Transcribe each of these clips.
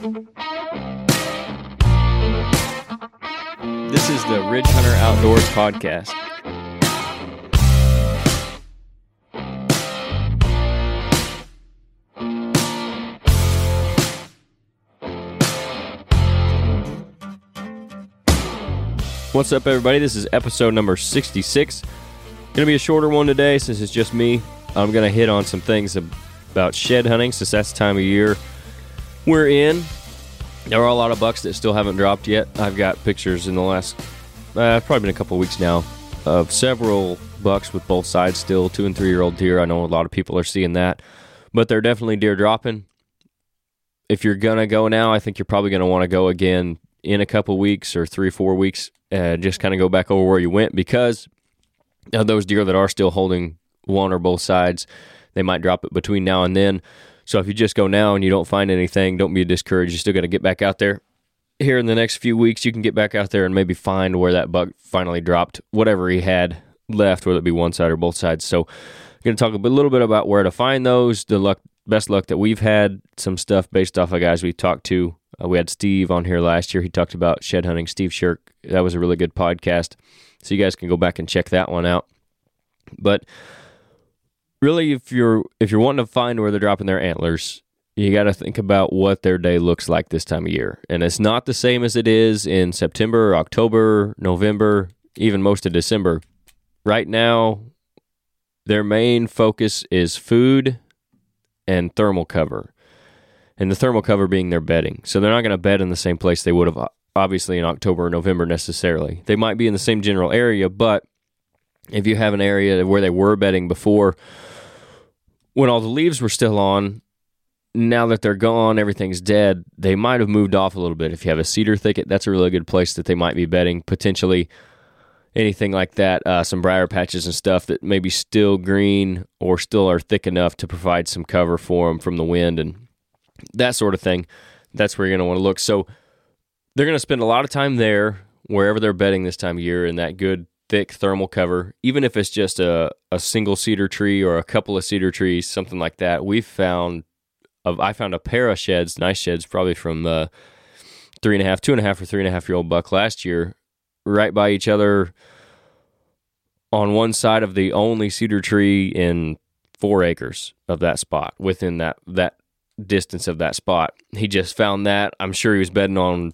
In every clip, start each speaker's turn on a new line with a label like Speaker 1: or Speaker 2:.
Speaker 1: This is the Ridge Hunter Outdoors podcast. What's up, everybody? This is episode number 66. Gonna be a shorter one today since it's just me. I'm gonna hit on some things about shed hunting since that's the time of year we're in. There are a lot of bucks that still haven't dropped yet. I've got pictures in the last, uh, probably been a couple weeks now, of several bucks with both sides still, two and three year old deer. I know a lot of people are seeing that, but they're definitely deer dropping. If you're gonna go now, I think you're probably gonna want to go again in a couple weeks or three, four weeks, and just kind of go back over where you went because those deer that are still holding one or both sides, they might drop it between now and then. So if you just go now and you don't find anything, don't be discouraged. You still got to get back out there. Here in the next few weeks, you can get back out there and maybe find where that buck finally dropped whatever he had left, whether it be one side or both sides. So I'm going to talk a little bit about where to find those, the luck, best luck that we've had, some stuff based off of guys we talked to. Uh, we had Steve on here last year. He talked about shed hunting. Steve Shirk. That was a really good podcast. So you guys can go back and check that one out. But really, if you're if you're wanting to find where they're dropping their antlers, you got to think about what their day looks like this time of year. And it's not the same as it is in September, October, November, even most of December. Right now, their main focus is food and thermal cover. And the thermal cover being their bedding. So they're not going to bed in the same place they would have obviously in October or November necessarily. They might be in the same general area, but if you have an area where they were bedding before when all the leaves were still on, now that they're gone, everything's dead, they might have moved off a little bit. If you have a cedar thicket, that's a really good place that they might be bedding. Potentially anything like that, uh, some briar patches and stuff that maybe still green or still are thick enough to provide some cover for them from the wind and that sort of thing. That's where you're going to want to look. So they're going to spend a lot of time there, wherever they're bedding this time of year, in that good thick thermal cover, even if it's just a, a single cedar tree or a couple of cedar trees, something like that. We've found, of I found a pair of sheds, nice sheds, probably from uh, three and a half, two and a half or three and a half year old buck last year, right by each other on one side of the only cedar tree in four acres of that spot within that that distance of that spot. He just found that. I'm sure he was bedding on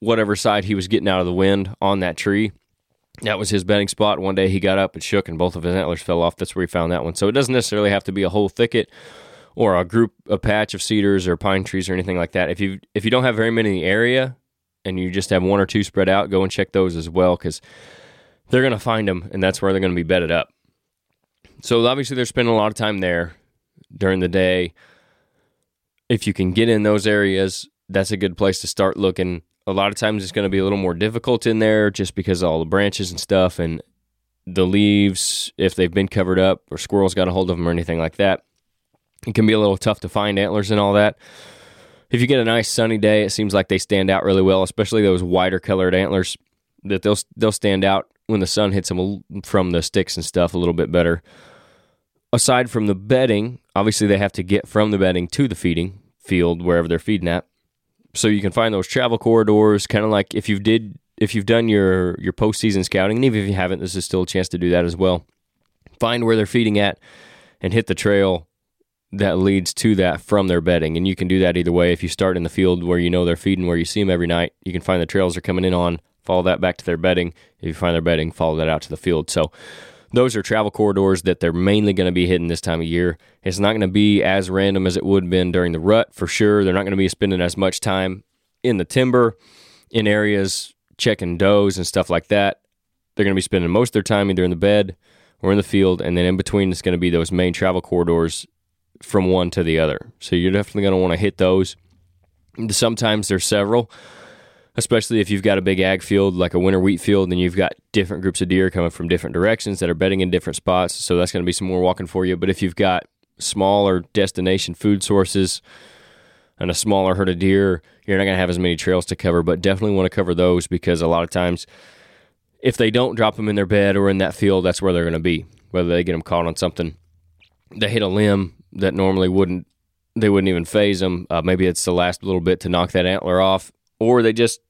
Speaker 1: whatever side he was getting out of the wind on that tree that was his bedding spot. One day he got up and shook, and both of his antlers fell off. That's where he found that one. So it doesn't necessarily have to be a whole thicket or a group, a patch of cedars or pine trees or anything like that. If you if you don't have very many in the area and you just have one or two spread out, go and check those as well because they're going to find them, and that's where they're going to be bedded up. So obviously they're spending a lot of time there during the day. If you can get in those areas, that's a good place to start looking a lot of times it's going to be a little more difficult in there just because all the branches and stuff and the leaves if they've been covered up or squirrels got a hold of them or anything like that it can be a little tough to find antlers and all that. If you get a nice sunny day it seems like they stand out really well especially those wider colored antlers that they'll they'll stand out when the sun hits them from the sticks and stuff a little bit better. Aside from the bedding obviously they have to get from the bedding to the feeding field wherever they're feeding at so you can find those travel corridors, kind of like if you did if you've done your your postseason scouting, and even if you haven't, this is still a chance to do that as well. Find where they're feeding at, and hit the trail that leads to that from their bedding. And you can do that either way. If you start in the field where you know they're feeding, where you see them every night, you can find the trails they're coming in on. Follow that back to their bedding. If you find their bedding, follow that out to the field. So those are travel corridors that they're mainly going to be hitting this time of year. It's not going to be as random as it would have been during the rut for sure. They're not going to be spending as much time in the timber, in areas checking does and stuff like that. They're going to be spending most of their time either in the bed or in the field, and then in between it's going to be those main travel corridors from one to the other. So you're definitely going to want to hit those. Sometimes there's several especially if you've got a big ag field like a winter wheat field and you've got different groups of deer coming from different directions that are bedding in different spots. So that's going to be some more walking for you. But if you've got smaller destination food sources and a smaller herd of deer, you're not going to have as many trails to cover, but definitely want to cover those because a lot of times if they don't drop them in their bed or in that field, that's where they're going to be. Whether they get them caught on something, they hit a limb that normally wouldn't they wouldn't even phase them. Uh, maybe it's the last little bit to knock that antler off, or they just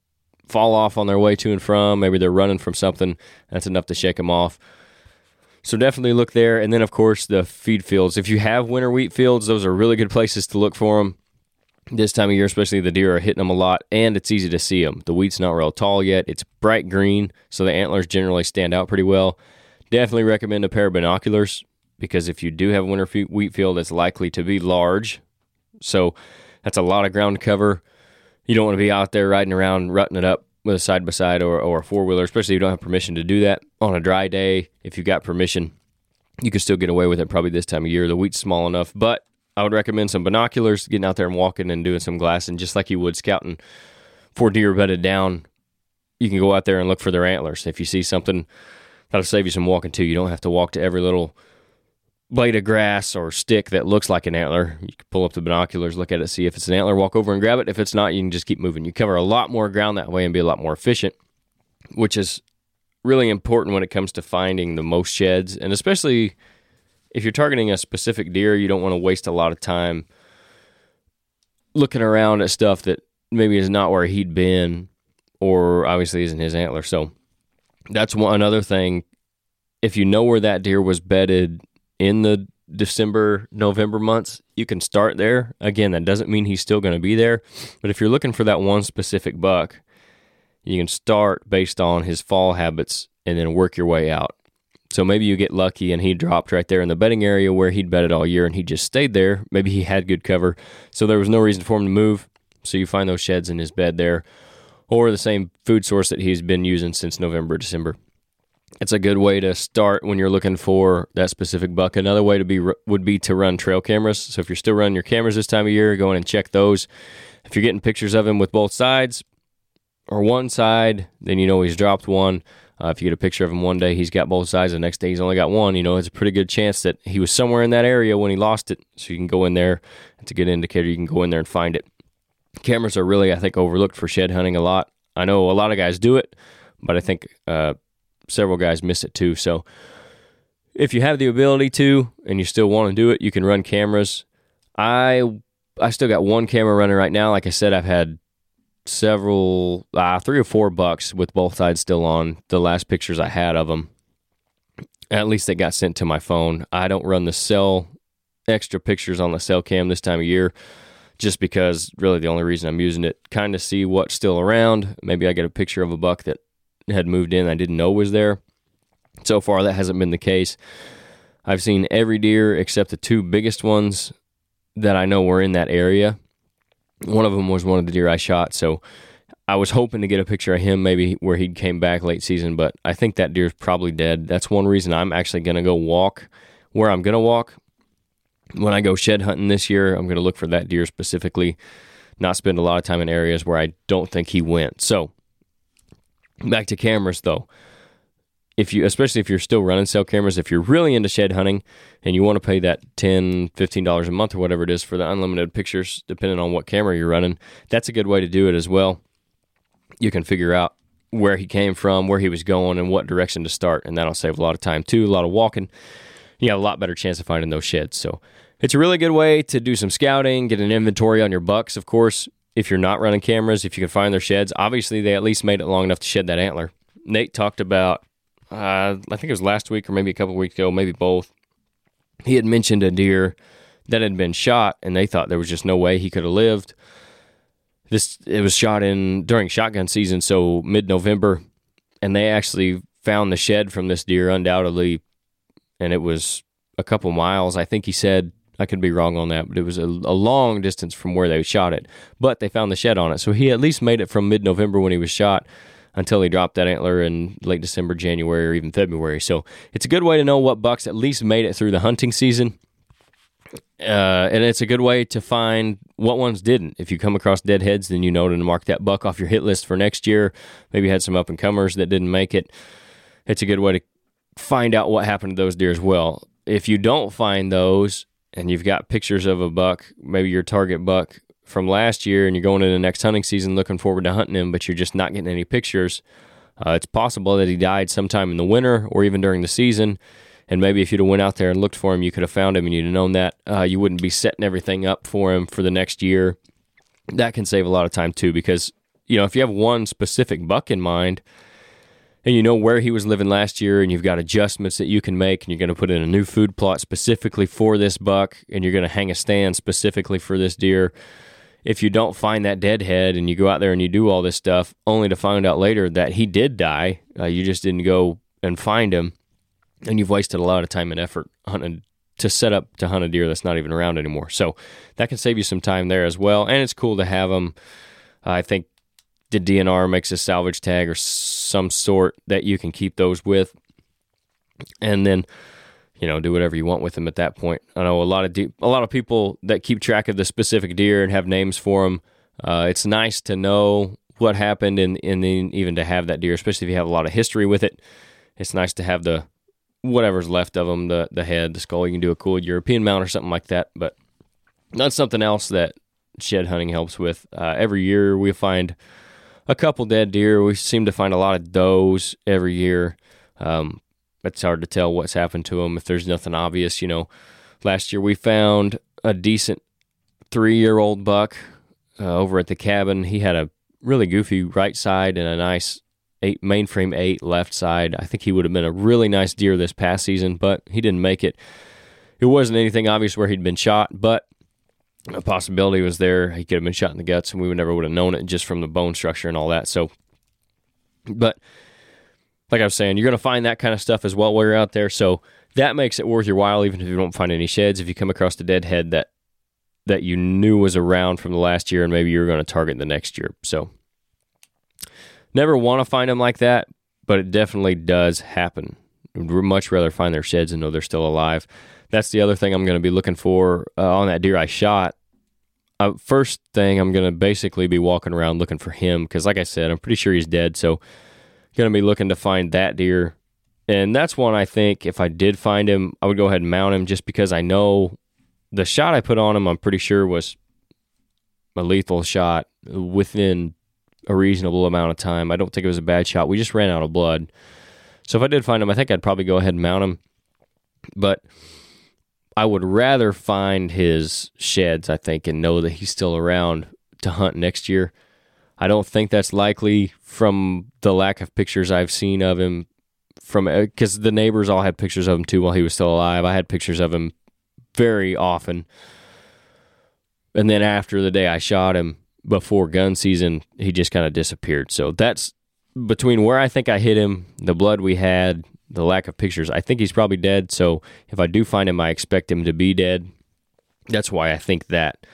Speaker 1: fall off on their way to and from. Maybe they're running from something. That's enough to shake them off. So definitely look there. And then, of course, the feed fields. If you have winter wheat fields, those are really good places to look for them. This time of year, especially the deer are hitting them a lot, and it's easy to see them. The wheat's not real tall yet. It's bright green, so the antlers generally stand out pretty well. Definitely recommend a pair of binoculars because if you do have a winter wheat field, it's likely to be large. So that's a lot of ground cover. You don't want to be out there riding around, rutting it up with a side by side or, a four wheeler, especially if you don't have permission to do that on a dry day. If you've got permission, you can still get away with it probably this time of year. The wheat's small enough, but I would recommend some binoculars, getting out there and walking and doing some glassing, just like you would scouting for deer bedded down. You can go out there and look for their antlers. If you see something, that'll save you some walking too. You don't have to walk to every little blade of grass or stick that looks like an antler. You can pull up the binoculars, look at it, see if it's an antler, walk over and grab it. If it's not, you can just keep moving. You cover a lot more ground that way and be a lot more efficient, which is really important when it comes to finding the most sheds. And especially if you're targeting a specific deer, you don't want to waste a lot of time looking around at stuff that maybe is not where he'd been or obviously isn't his antler. So that's one another thing. If you know where that deer was bedded in the December, November months, you can start there. Again, that doesn't mean he's still going to be there, but if you're looking for that one specific buck, you can start based on his fall habits and then work your way out. So maybe you get lucky and he dropped right there in the bedding area where he'd bedded all year and he just stayed there. Maybe he had good cover, so there was no reason for him to move. So you find those sheds in his bed there, or the same food source that he's been using since November, December it's a good way to start when you're looking for that specific buck. Another way to be would be to run trail cameras. So if you're still running your cameras this time of year, go in and check those. If you're getting pictures of him with both sides or one side, then you know he's dropped one. Uh, if you get a picture of him one day, he's got both sides. The next day, he's only got one. You know, it's a pretty good chance that he was somewhere in that area when he lost it. So you can go in there. It's a good indicator. You can go in there and find it. Cameras are really, I think, overlooked for shed hunting a lot. I know a lot of guys do it, but I think uh, several guys miss it too. So if you have the ability to and you still want to do it, you can run cameras. I I still got one camera running right now. Like I said, I've had several, uh, three or four bucks with both sides still on. The last pictures I had of them, at least they got sent to my phone. I don't run the cell extra pictures on the cell cam this time of year just because really the only reason I'm using it kind of see what's still around. Maybe I get a picture of a buck that had moved in I didn't know was there. So far, that hasn't been the case. I've seen every deer except the two biggest ones that I know were in that area. One of them was one of the deer I shot, so I was hoping to get a picture of him maybe where he came back late season, but I think that deer's probably dead. That's one reason I'm actually going to go walk where I'm going to walk. When I go shed hunting this year, I'm going to look for that deer specifically, not spend a lot of time in areas where I don't think he went. So Back to cameras though. If you especially if you're still running cell cameras, if you're really into shed hunting and you want to pay that 10 $15 a month or whatever it is for the unlimited pictures, depending on what camera you're running, that's a good way to do it as well. You can figure out where he came from, where he was going, and what direction to start, and that'll save a lot of time too, a lot of walking. You have a lot better chance of finding those sheds. So it's a really good way to do some scouting, get an inventory on your bucks, of course if you're not running cameras, if you can find their sheds, obviously they at least made it long enough to shed that antler. Nate talked about, uh, I think it was last week or maybe a couple weeks ago, maybe both. He had mentioned a deer that had been shot, and they thought there was just no way he could have lived. This it was shot in during shotgun season, so mid November, and they actually found the shed from this deer undoubtedly, and it was a couple miles. I think he said I could be wrong on that, but it was a, a, long distance from where they shot it. But they found the shed on it. So he at least made it from mid November when he was shot until he dropped that antler in late December, January, or even February. So it's a good way to know what bucks at least made it through the hunting season. Uh, and it's a good way to find what ones didn't. If you come across dead heads, then you know to mark that buck off your hit list for next year. Maybe you had some up and comers that didn't make it. It's a good way to find out what happened to those deer as well. If you don't find those, and you've got pictures of a buck, maybe your target buck from last year, and you're going into the next hunting season looking forward to hunting him, but you're just not getting any pictures, uh, it's possible that he died sometime in the winter or even during the season. And maybe if you'd have went out there and looked for him, you could have found him, and you'd have known that uh, you wouldn't be setting everything up for him for the next year. That can save a lot of time too, because you know if you have one specific buck in mind, and you know where he was living last year, and you've got adjustments that you can make, and you're going to put in a new food plot specifically for this buck, and you're going to hang a stand specifically for this deer if you don't find that deadhead and you go out there and you do all this stuff, only to find out later that he did die, uh, you just didn't go and find him, and you've wasted a lot of time and effort hunting to set up to hunt a deer that's not even around anymore. So that can save you some time there as well, and it's cool to have them. I think the DNR makes a salvage tag or some sort that you can keep those with, and then you know, do whatever you want with them at that point. I know a lot of de- a lot of people that keep track of the specific deer and have names for them. Uh, it's nice to know what happened and and then even to have that deer, especially if you have a lot of history with it. It's nice to have the whatever's left of them, the the head, the skull. You can do a cool European mount or something like that. But that's something else that shed hunting helps with. Uh, every year we find a couple dead deer. We seem to find a lot of does every year. Um, it's hard to tell what's happened to them if there's nothing obvious. You know, last year we found a decent three year old buck uh, over at the cabin. He had a really goofy right side and a nice eight mainframe eight left side. I think he would have been a really nice deer this past season, but he didn't make it. It wasn't anything obvious where he'd been shot, but a possibility was there. He could have been shot in the guts, and we would never would have known it just from the bone structure and all that. So, but like I was saying, you're going to find that kind of stuff as well while you're out there. So that makes it worth your while, even if you don't find any sheds. If you come across a dead head that that you knew was around from the last year, and maybe you're going to target the next year. So never want to find them like that, but it definitely does happen. I'd much rather find their sheds and know they're still alive. That's the other thing I'm going to be looking for uh, on that deer I shot. Uh, first thing, I'm going to basically be walking around looking for him because, like I said, I'm pretty sure he's dead. So going to be looking to find that deer. And that's one I think if I did find him, I would go ahead and mount him just because I know the shot I put on him, I'm pretty sure was a lethal shot within a reasonable amount of time. I don't think it was a bad shot. We just ran out of blood. So if I did find him, I think I'd probably go ahead and mount him. But I would rather find his sheds, I think, and know that he's still around to hunt next year I don't think that's likely from the lack of pictures I've seen of him from because uh, the neighbors all had pictures of him too while he was still alive. I had pictures of him very often. And then after the day I shot him before gun season, he just kind of disappeared. So that's between where I think I hit him, the blood we had, the lack of pictures. I think he's probably dead. So if I do find him, I expect him to be dead. That's why I think that.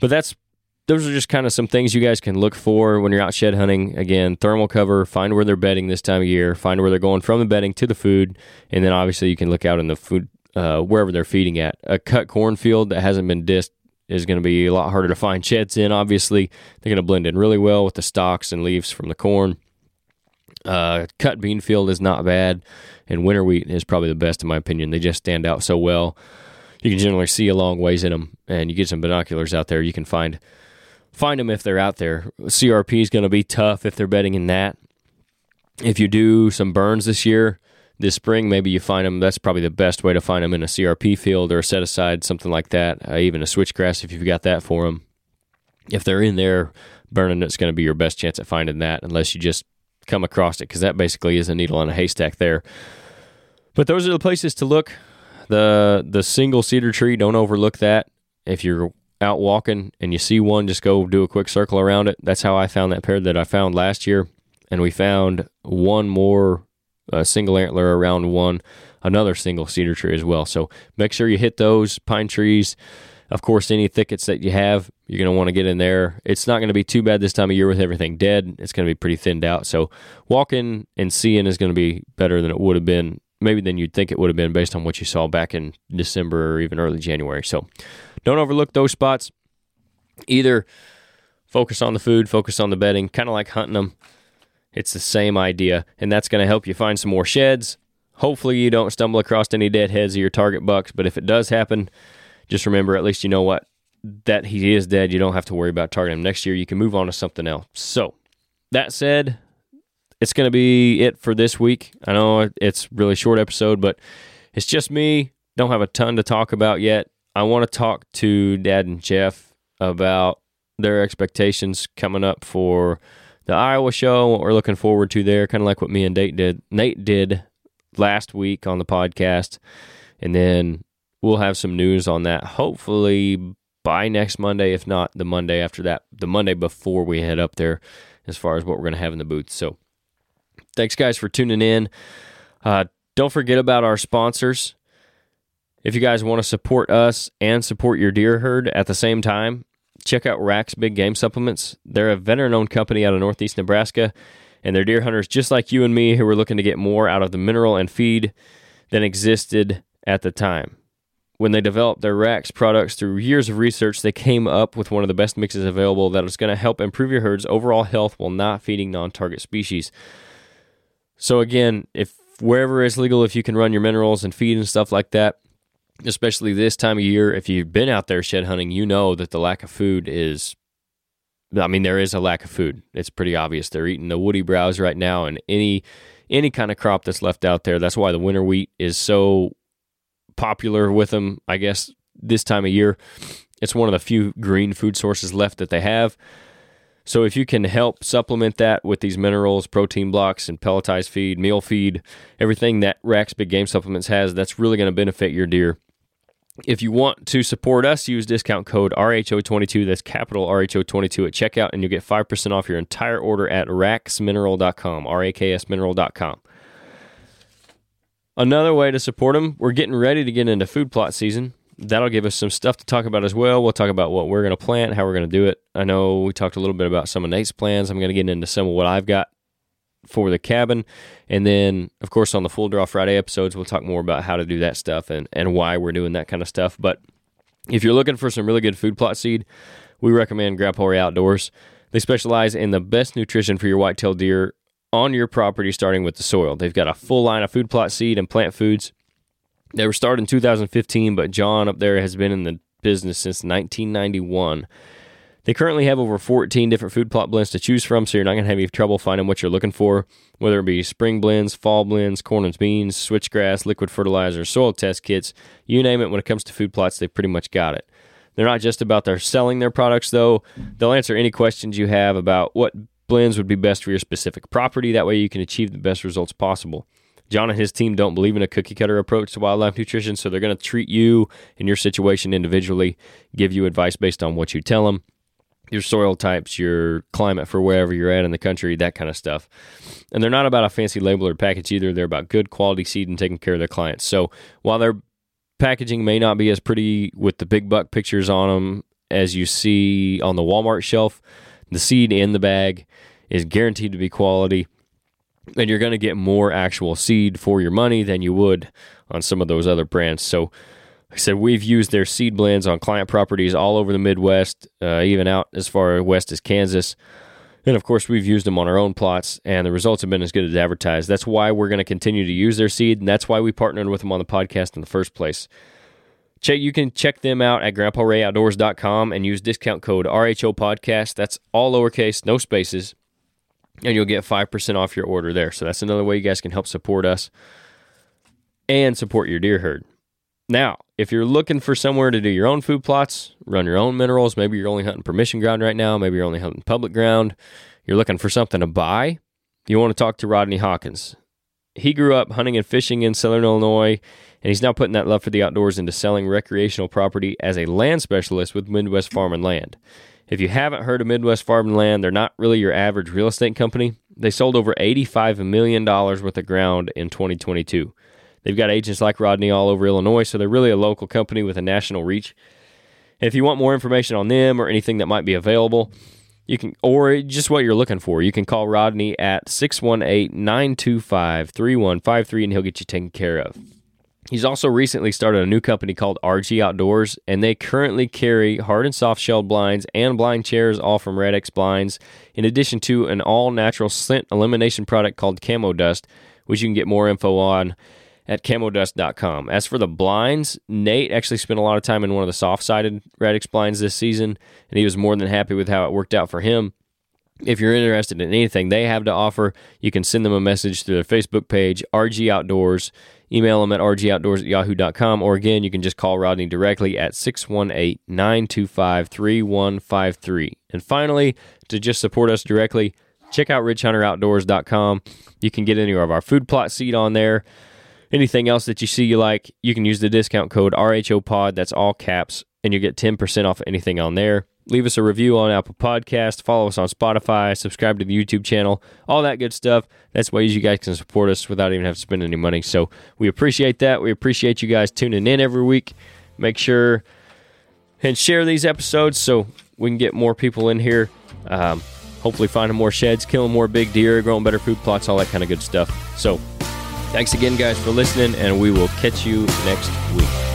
Speaker 1: But that's those are just kind of some things you guys can look for when you're out shed hunting. Again, thermal cover, find where they're bedding this time of year, find where they're going from the bedding to the food, and then obviously you can look out in the food uh, wherever they're feeding at. A cut cornfield that hasn't been disked is going to be a lot harder to find sheds in. Obviously, they're going to blend in really well with the stalks and leaves from the corn. Uh, cut bean field is not bad, and winter wheat is probably the best in my opinion. They just stand out so well. You can generally see a long ways in them, and you get some binoculars out there, you can find find them if they're out there. CRP is going to be tough if they're betting in that. If you do some burns this year, this spring, maybe you find them. That's probably the best way to find them in a CRP field or a set aside, something like that. Uh, even a switchgrass if you've got that for them. If they're in there burning, it's going to be your best chance at finding that, unless you just come across it, because that basically is a needle in a haystack there. But those are the places to look. The the single cedar tree, don't overlook that. If you're out walking and you see one, just go do a quick circle around it. That's how I found that pair that I found last year. And we found one more uh, single antler around one, another single cedar tree as well. So make sure you hit those pine trees. Of course, any thickets that you have, you're going to want to get in there. It's not going to be too bad this time of year with everything dead. It's going to be pretty thinned out. So walking and seeing is going to be better than it would have been maybe than you'd think it would have been based on what you saw back in December or even early January. So don't overlook those spots. Either focus on the food, focus on the bedding, kind of like hunting them. It's the same idea, and that's going to help you find some more sheds. Hopefully, you don't stumble across any dead heads of your target bucks, but if it does happen, just remember at least you know what that he is dead. You don't have to worry about targeting him next year. You can move on to something else. So, that said, it's going to be it for this week. I know it's really short episode, but it's just me. Don't have a ton to talk about yet. I want to talk to Dad and Jeff about their expectations coming up for the Iowa show, what we're looking forward to there, kind of like what me and Nate did. Nate did last week on the podcast, and then we'll have some news on that. Hopefully by next Monday, if not the Monday after that, the Monday before we head up there, as far as what we're going to have in the booth. So, thanks guys for tuning in. Uh, don't forget about our sponsors. If you guys want to support us and support your deer herd at the same time, check out Raks Big Game Supplements. They're a veteran owned company out of Northeast Nebraska, and they're deer hunters just like you and me who are looking to get more out of the mineral and feed than existed at the time. When they developed their Raks products through years of research, they came up with one of the best mixes available that is going to help improve your herd's overall health while not feeding non target species. So, again, if wherever it's legal, if you can run your minerals and feed and stuff like that, especially this time of year, if you've been out there shed hunting, you know that the lack of food is. I mean, there is a lack of food. It's pretty obvious. They're eating the woody browse right now, and any any kind of crop that's left out there. That's why the winter wheat is so popular with them. I guess this time of year, it's one of the few green food sources left that they have. So if you can help supplement that with these minerals, protein blocks, and pelletized feed, meal feed, everything that Raks Big Game Supplements has, that's really going to benefit your deer. If you want to support us, use discount code RHO22, that's capital RHO22 at checkout, and you'll get 5% off your entire order at raksmineral.com, R-A-K-S mineral.com. Another way to support them, we're getting ready to get into food plot season that'll give us some stuff to talk about as well. We'll talk about what we're going to plant, how we're going to do it. I know we talked a little bit about some of Nate's plans. I'm going to get into some of what I've got for the cabin. And then, of course, on the Full Draw Friday episodes, we'll talk more about how to do that stuff and, and why we're doing that kind of stuff. But if you're looking for some really good food plot seed, we recommend Grandpa Ray Outdoors. They specialize in the best nutrition for your whitetail deer on your property, starting with the soil. They've got a full line of food plot seed and plant foods they were started in 2015, but John up there has been in the business since 1991. They currently have over 14 different food plot blends to choose from, so you're not going to have any trouble finding what you're looking for, whether it be spring blends, fall blends, corn and beans, switchgrass, liquid fertilizer, soil test kits, you name it. When it comes to food plots, they pretty much got it. They're not just about their selling their products, though. They'll answer any questions you have about what blends would be best for your specific property. That way, you can achieve the best results possible. John and his team don't believe in a cookie cutter approach to wildlife nutrition, so they're going to treat you and your situation individually, give you advice based on what you tell them, your soil types, your climate for wherever you're at in the country, that kind of stuff. And they're not about a fancy label or package either. They're about good quality seed and taking care of their clients. So while their packaging may not be as pretty with the big buck pictures on them as you see on the Walmart shelf, the seed in the bag is guaranteed to be quality and you're going to get more actual seed for your money than you would on some of those other brands. So, like I said, we've used their seed blends on client properties all over the Midwest, uh, even out as far west as Kansas. And of course, we've used them on our own plots, and the results have been as good as advertised. That's why we're going to continue to use their seed, and that's why we partnered with them on the podcast in the first place. Check, you can check them out at grandparayOutdoors.com and use discount code RHO Podcast. That's all lowercase, no spaces and you'll get 5% off your order there. So that's another way you guys can help support us and support your deer herd. Now, if you're looking for somewhere to do your own food plots, run your own minerals, maybe you're only hunting permission ground right now, maybe you're only hunting public ground, you're looking for something to buy, you want to talk to Rodney Hawkins. He grew up hunting and fishing in Southern Illinois, and he's now putting that love for the outdoors into selling recreational property as a land specialist with Midwest Farm and Land. If you haven't heard of Midwest Farm and Land, they're not really your average real estate company. They sold over $85 million worth of ground in 2022. They've got agents like Rodney all over Illinois, so they're really a local company with a national reach. If you want more information on them or anything that might be available, you can or just what you're looking for, you can call Rodney at 618-925-3153 and he'll get you taken care of. He's also recently started a new company called RG Outdoors, and they currently carry hard and soft shelled blinds and blind chairs, all from Red X Blinds, in addition to an all natural scent elimination product called Camo Dust, which you can get more info on at camodust.com. As for the blinds, Nate actually spent a lot of time in one of the soft sided Red X blinds this season, and he was more than happy with how it worked out for him. If you're interested in anything they have to offer, you can send them a message through their Facebook page, RG Outdoors. Email them at rgoutdoors at yahoo.com, or again, you can just call Rodney directly at 618 925 3153. And finally, to just support us directly, check out ridgehunteroutdoors.com. You can get any of our food plot seed on there. Anything else that you see you like, you can use the discount code RHOPOD, that's all caps, and you get 10% off anything on there. Leave us a review on Apple Podcast, follow us on Spotify, subscribe to the YouTube channel, all that good stuff. That's ways you guys can support us without even having to spend any money. So we appreciate that. We appreciate you guys tuning in every week. Make sure and share these episodes so we can get more people in here. Um, hopefully finding more sheds, killing more big deer, growing better food plots, all that kind of good stuff. So thanks again, guys, for listening, and we will catch you next week.